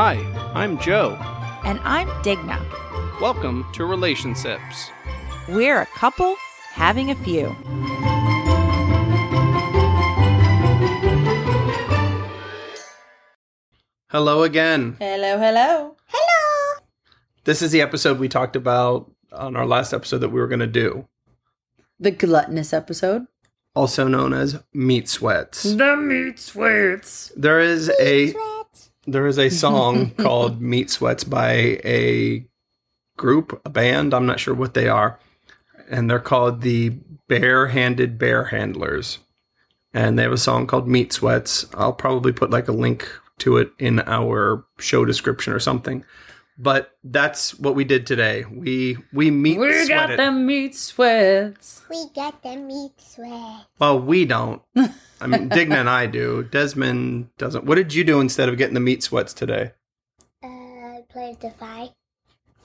Hi, I'm Joe. And I'm Digna. Welcome to Relationships. We're a couple having a few. Hello again. Hello, hello. Hello. This is the episode we talked about on our last episode that we were going to do, The gluttonous episode. also known as Meat Sweats. The meat sweats. There is a there is a song called Meat Sweats by a group, a band, I'm not sure what they are, and they're called the Bare-Handed Bear Handlers. And they have a song called Meat Sweats. I'll probably put like a link to it in our show description or something. But that's what we did today. We we meat We got sweated. the meat sweats. We got the meat sweat. Well, we don't. I mean, Digna and I do. Desmond doesn't. What did you do instead of getting the meat sweats today? Uh, play Defy.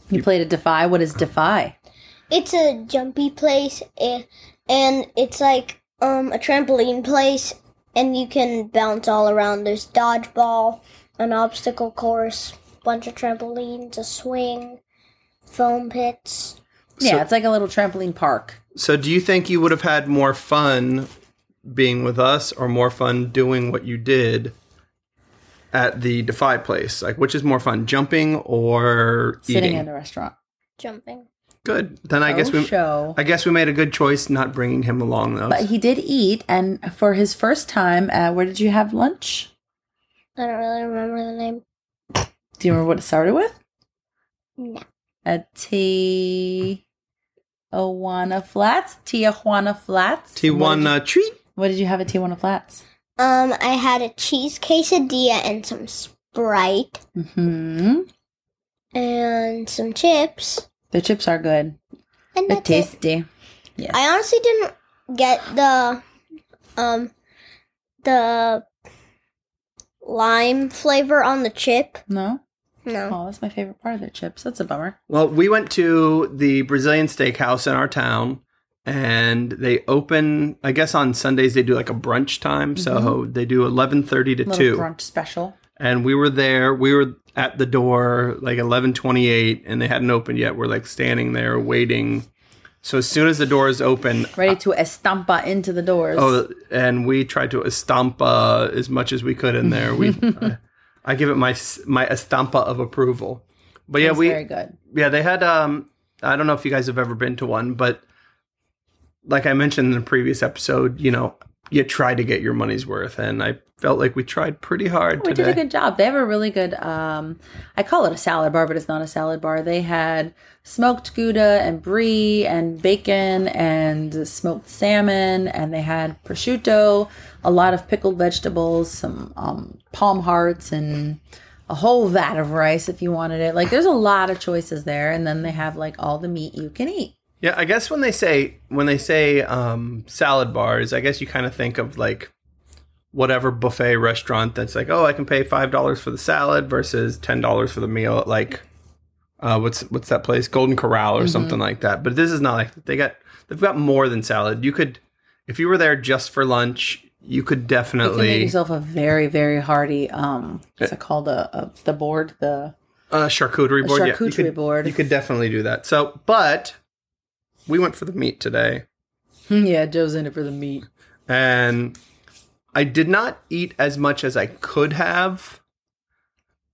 You played a Defy. What is Defy? It's a jumpy place, and, and it's like um a trampoline place, and you can bounce all around. There's dodgeball, an obstacle course, bunch of trampolines, a swing, foam pits. Yeah, So- it's like a little trampoline park. So, do you think you would have had more fun being with us or more fun doing what you did at the Defy place? Like, which is more fun, jumping or Sitting eating? in a restaurant. Jumping. Good. Then I guess we show. I guess we made a good choice not bringing him along though. But he did eat, and for his first time, uh, where did you have lunch? I don't really remember the name. Do you remember what it started with? No. A T. Tijuana Flats? Tijuana Flats? What did, you, Tijuana treat. what did you have at Tijuana Flats? Um, I had a cheese quesadilla and some Sprite hmm and some chips. The chips are good. And They're that's it. tasty. Yes. I honestly didn't get the um the lime flavor on the chip. no? No. Oh, that's my favorite part of their chips. That's a bummer. Well, we went to the Brazilian steakhouse in our town and they open I guess on Sundays they do like a brunch time. So they do 11:30 to Mm-hmm. Little 2. brunch special. and we were there. We were at the door like eleven twenty eight, and they hadn't opened yet. We're like standing there waiting. So as soon as the doors open, Ready to estampa into the doors. oh, and we tried to estampa as much as we could in there. We, I, I give it my my estampa of approval. But yeah, we very good. yeah they had um I don't know if you guys have ever been to one, but like I mentioned in the previous episode, you know, you try to get your money's worth, and I felt like we tried pretty hard We today. did a good job. They have a really good um I call it a salad bar, but it's not a salad bar. They had smoked gouda and brie and bacon and smoked salmon and they had prosciutto, a lot of pickled vegetables, some um palm hearts and a whole vat of rice if you wanted it. Like there's a lot of choices there and then they have like all the meat you can eat. Yeah, I guess when they say when they say um, salad bars, I guess you kind of think of like whatever buffet restaurant that's like, oh, I can pay five dollars for the salad versus ten dollars for the meal at like uh, what's what's that place, Golden Corral or something like that. But this is not like they got they've got more than salad. You could if you were there just for lunch, you could You can make yourself a very, very hearty um what's it called? A, a the board, the uh, charcuterie board. yeah, you charcuterie could, board. You could definitely do that. So, but we went for the meat today. yeah, Joe's in it for the meat. and I did not eat as much as I could have,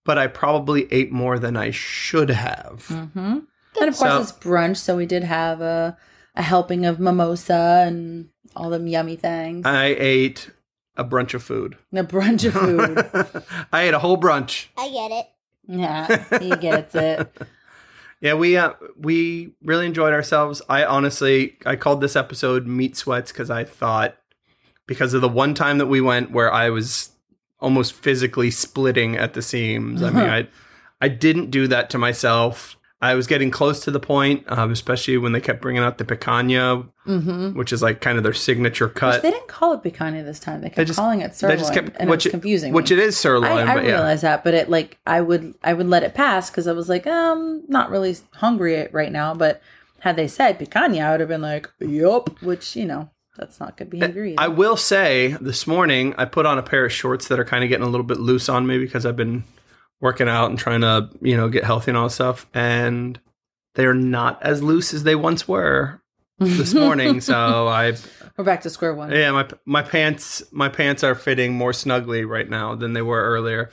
but I probably ate more than I should have. Mm-hmm. And of course, So- it's brunch, so we did have a a helping of mimosa and all them yummy things. I ate a brunch of food. a brunch of food. I ate a whole brunch. I get it. yeah, he gets it. Yeah, we uh, we really enjoyed ourselves. I honestly I called this episode Meat Sweats because I thought because of the one time that we went where I was almost physically splitting at the seams. I mean, I I didn't do that to myself. I was getting close to the point, um, especially when they kept bringing out the picanha, Mm-hmm. which is like kind of their signature cut. They didn't call it picanha this time. They kept just- calling it sirloin, they just kept and which it confusing. which me. it is sirloin, I, I but yeah. realized that, but it like I would I would let it pass because I was like, um, not really hungry right now. But had they said picanha, I would have been like, yup. Which you know, that's not good behavior either. I will say this morning I put on a pair of shorts that are kind of getting a little bit loose on me because I've been working out and trying to, you know, get healthy and all that stuff. And they're not as loose as they once were this morning. so I We're back to square one. yeah, my my pants my pants are fitting more snugly right now than they were earlier.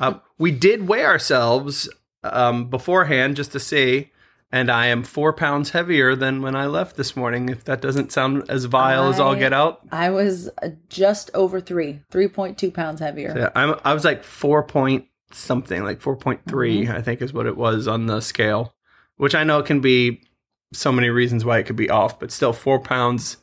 uh, we did weigh ourselves um, beforehand just to see, and I am four pounds heavier than when I left this morning. If that doesn't sound as vile as all I- get out, I was uh, just over three, 3.2 pounds heavier. yeah, I'm I was like four point something, like four I think is what it was on the scale, which I know can be so many reasons why it could be off, but still four pounds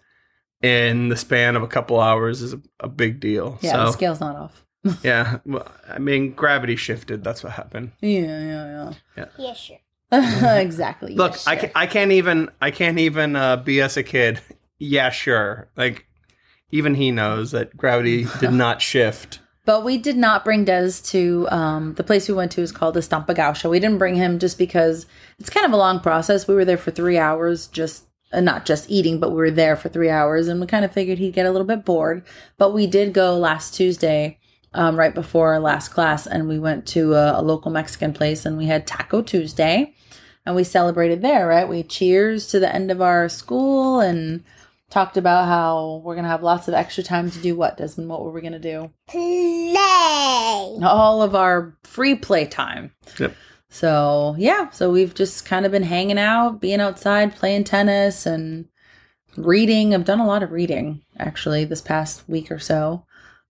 in the span of a couple hours is a, a big deal. Yeah, so. the scale's not off. Yeah, well, I mean, gravity shifted. That's what happened. Yeah, yeah, Yeah, sure. yeah. Sure exactly. Look, yes, I, sure. ca- I can't even I can't even uh, BS a kid. Yeah, sure. Like even he knows that gravity did not shift. But we did not bring Des to um, the place we went to is called the Estampa Gaúcha. We didn't bring him just because it's kind of a long process. We were there for three hours, just uh, not just eating, but we were there for three hours, and we kind of figured he'd get a little bit bored. But we did go last Tuesday, um, right before our last class, and we went to a, a local Mexican place, and we had Taco Tuesday, and we celebrated there. Right, we cheers to the end of our school and talked about how we're gonna have lots of extra time to do what, Desmond? What were we gonna do? Play. all of our free play time. Yep. So yeah, so we've just kind of been hanging out, being outside, playing tennis, and reading. I've done a lot of reading actually this past week or so,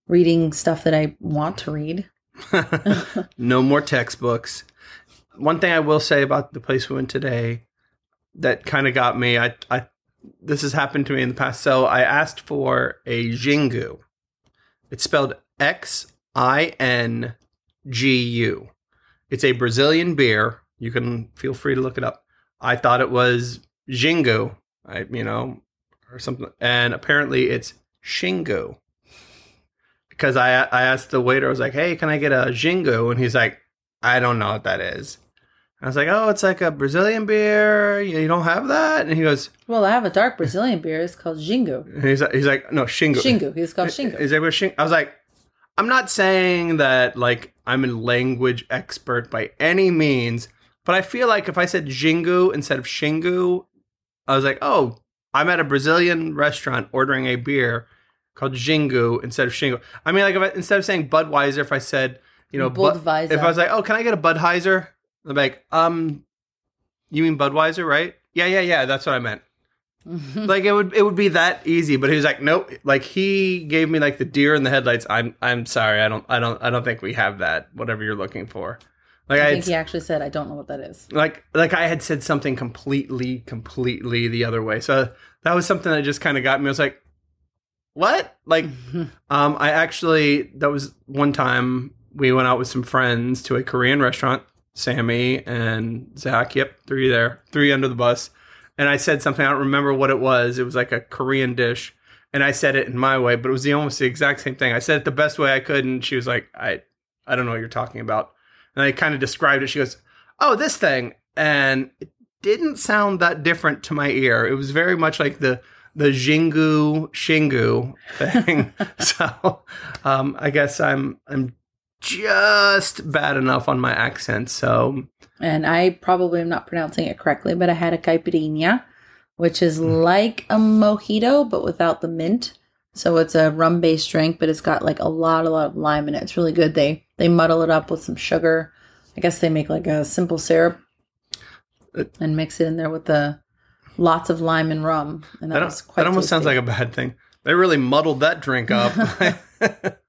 reading stuff that I want to read. no more textbooks. One thing I will say about the place we went today that kind of got me. I, I this has happened to me in the past. So I asked for a Jingu. It's spelled X I N G U. It's a Brazilian beer. You can feel free to look it up. I thought it was Jingu, I you know, or something, and apparently it's Shingu. Because I I asked the waiter, I was like, "Hey, can I get a Jingu?" And he's like, "I don't know what that is." I was like, "Oh, it's like a Brazilian beer. You you don't have that?" And he goes, Well, I have a dark Brazilian beer. It's called Jingu. and he's he's like, "No, Shingu." Shingu. It's called Shingu. Is everybody shing? I was like, I'm not saying that like I'm a language expert by any means, but I feel like if I said Jingu instead of Shingu, I was like, oh, I'm at a Brazilian restaurant ordering a beer called Jingu instead of Shingu. I mean, like if I, instead of saying Budweiser, if I said, you know, Bud- Budweiser. if I was like, oh, can I get a Budweiser? I'm like, um, you mean Budweiser, right? Yeah, yeah, yeah. That's what I meant. Like it would it would be that easy but he was like nope. Like he gave me like the deer in the headlights. I'm i'm sorry i don't i don't i don't think we have that whatever you're looking for. Like i, I had, think he actually said, "I don't know what that is." like like i had said something completely completely the other way. So that was something that just kind of got me. I was like what? Like um i actually that was one time we went out with some friends to a korean restaurant sammy and zach yep three there three under the bus and I said something. I don't remember what it was. It was like a Korean dish, and I said it in my way, but it was the almost the exact same thing. I said it the best way I could, and she was like, "I, I don't know what you're talking about." And I kind of described it. She goes, "Oh, this thing," and it didn't sound that different to my ear. It was very much like the the Jingu Shingu thing. so, um, I guess I'm I'm just bad enough on my accent. So and I probably am not pronouncing it correctly, but I had a caipirinha, which is hmm. like a mojito but without the mint. So it's a rum based drink, but it's got like a lot, a lot of lime in it. It's really good. They they muddle it up with some sugar. I guess they make like a simple syrup and mix it in there with the lots of lime and rum. And that, that, was quite that almost sounds like a bad thing. They really muddled that drink up.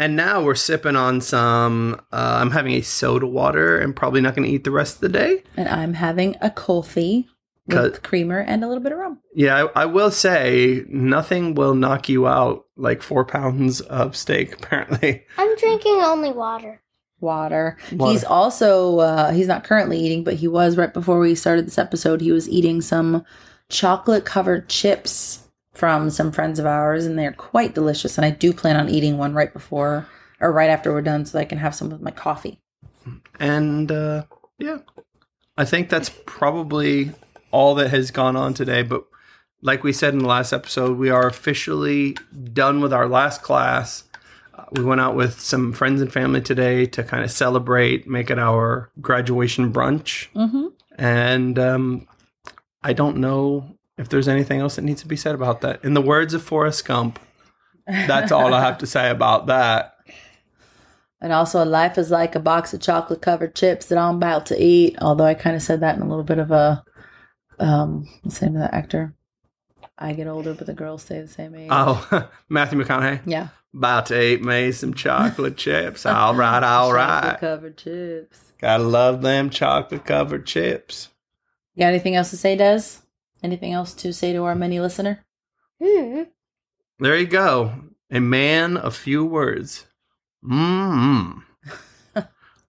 and now we're sipping on some. Uh, I'm having a soda water and probably not going to eat the rest of the day. And I'm having a coffee with creamer and a little bit of rum. Yeah, I, I will say nothing will knock you out like four pounds of steak. Apparently, I'm drinking only water. water. Water. He's also uh, he's not currently eating, but he was right before we started this episode. He was eating some chocolate covered chips from some friends of ours, and they're quite delicious. And I do plan on eating one right before or right after we're done, so I can have some with my coffee. and uh, yeah, I think that's probably all that has gone on today. But like we said in the last episode, we are officially done with our last class. Uh, we went out with some friends and family today to kind of celebrate, make it our graduation brunch. Mm-hmm. And um, I don't know if there's anything else that needs to be said about that. In the words of Forrest Gump, that's all I have to say about that. And also, life is like a box of chocolate covered chips that I'm about to eat. Although I kind of said that in a little bit of a, um, what's the name of the actor? I get older, but the girls stay the same age. Oh, Matthew McConaughey. Yeah. About to eat me some chocolate chips. All right, all right. Chocolate covered chips. Gotta love them chocolate covered chips. You got anything else to say, Des? Anything else to say to our mini listener? Hmm. There you go. A man of few words. Mmm. All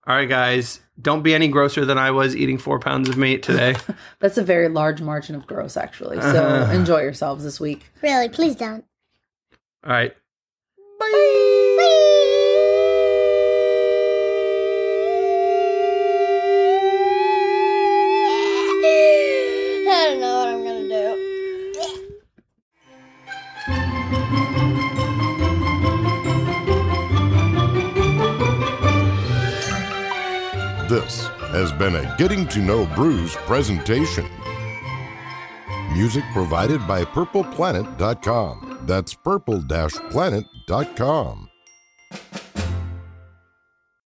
right, guys. Don't be any grosser than I was eating four pounds of meat today. That's a very large margin of gross, actually. So Uh-huh. enjoy yourselves this week. Really, please don't. All right. I This has been a Getting to Know Brews presentation. Music provided by PurplePlanet.com. That's purple-planet.com.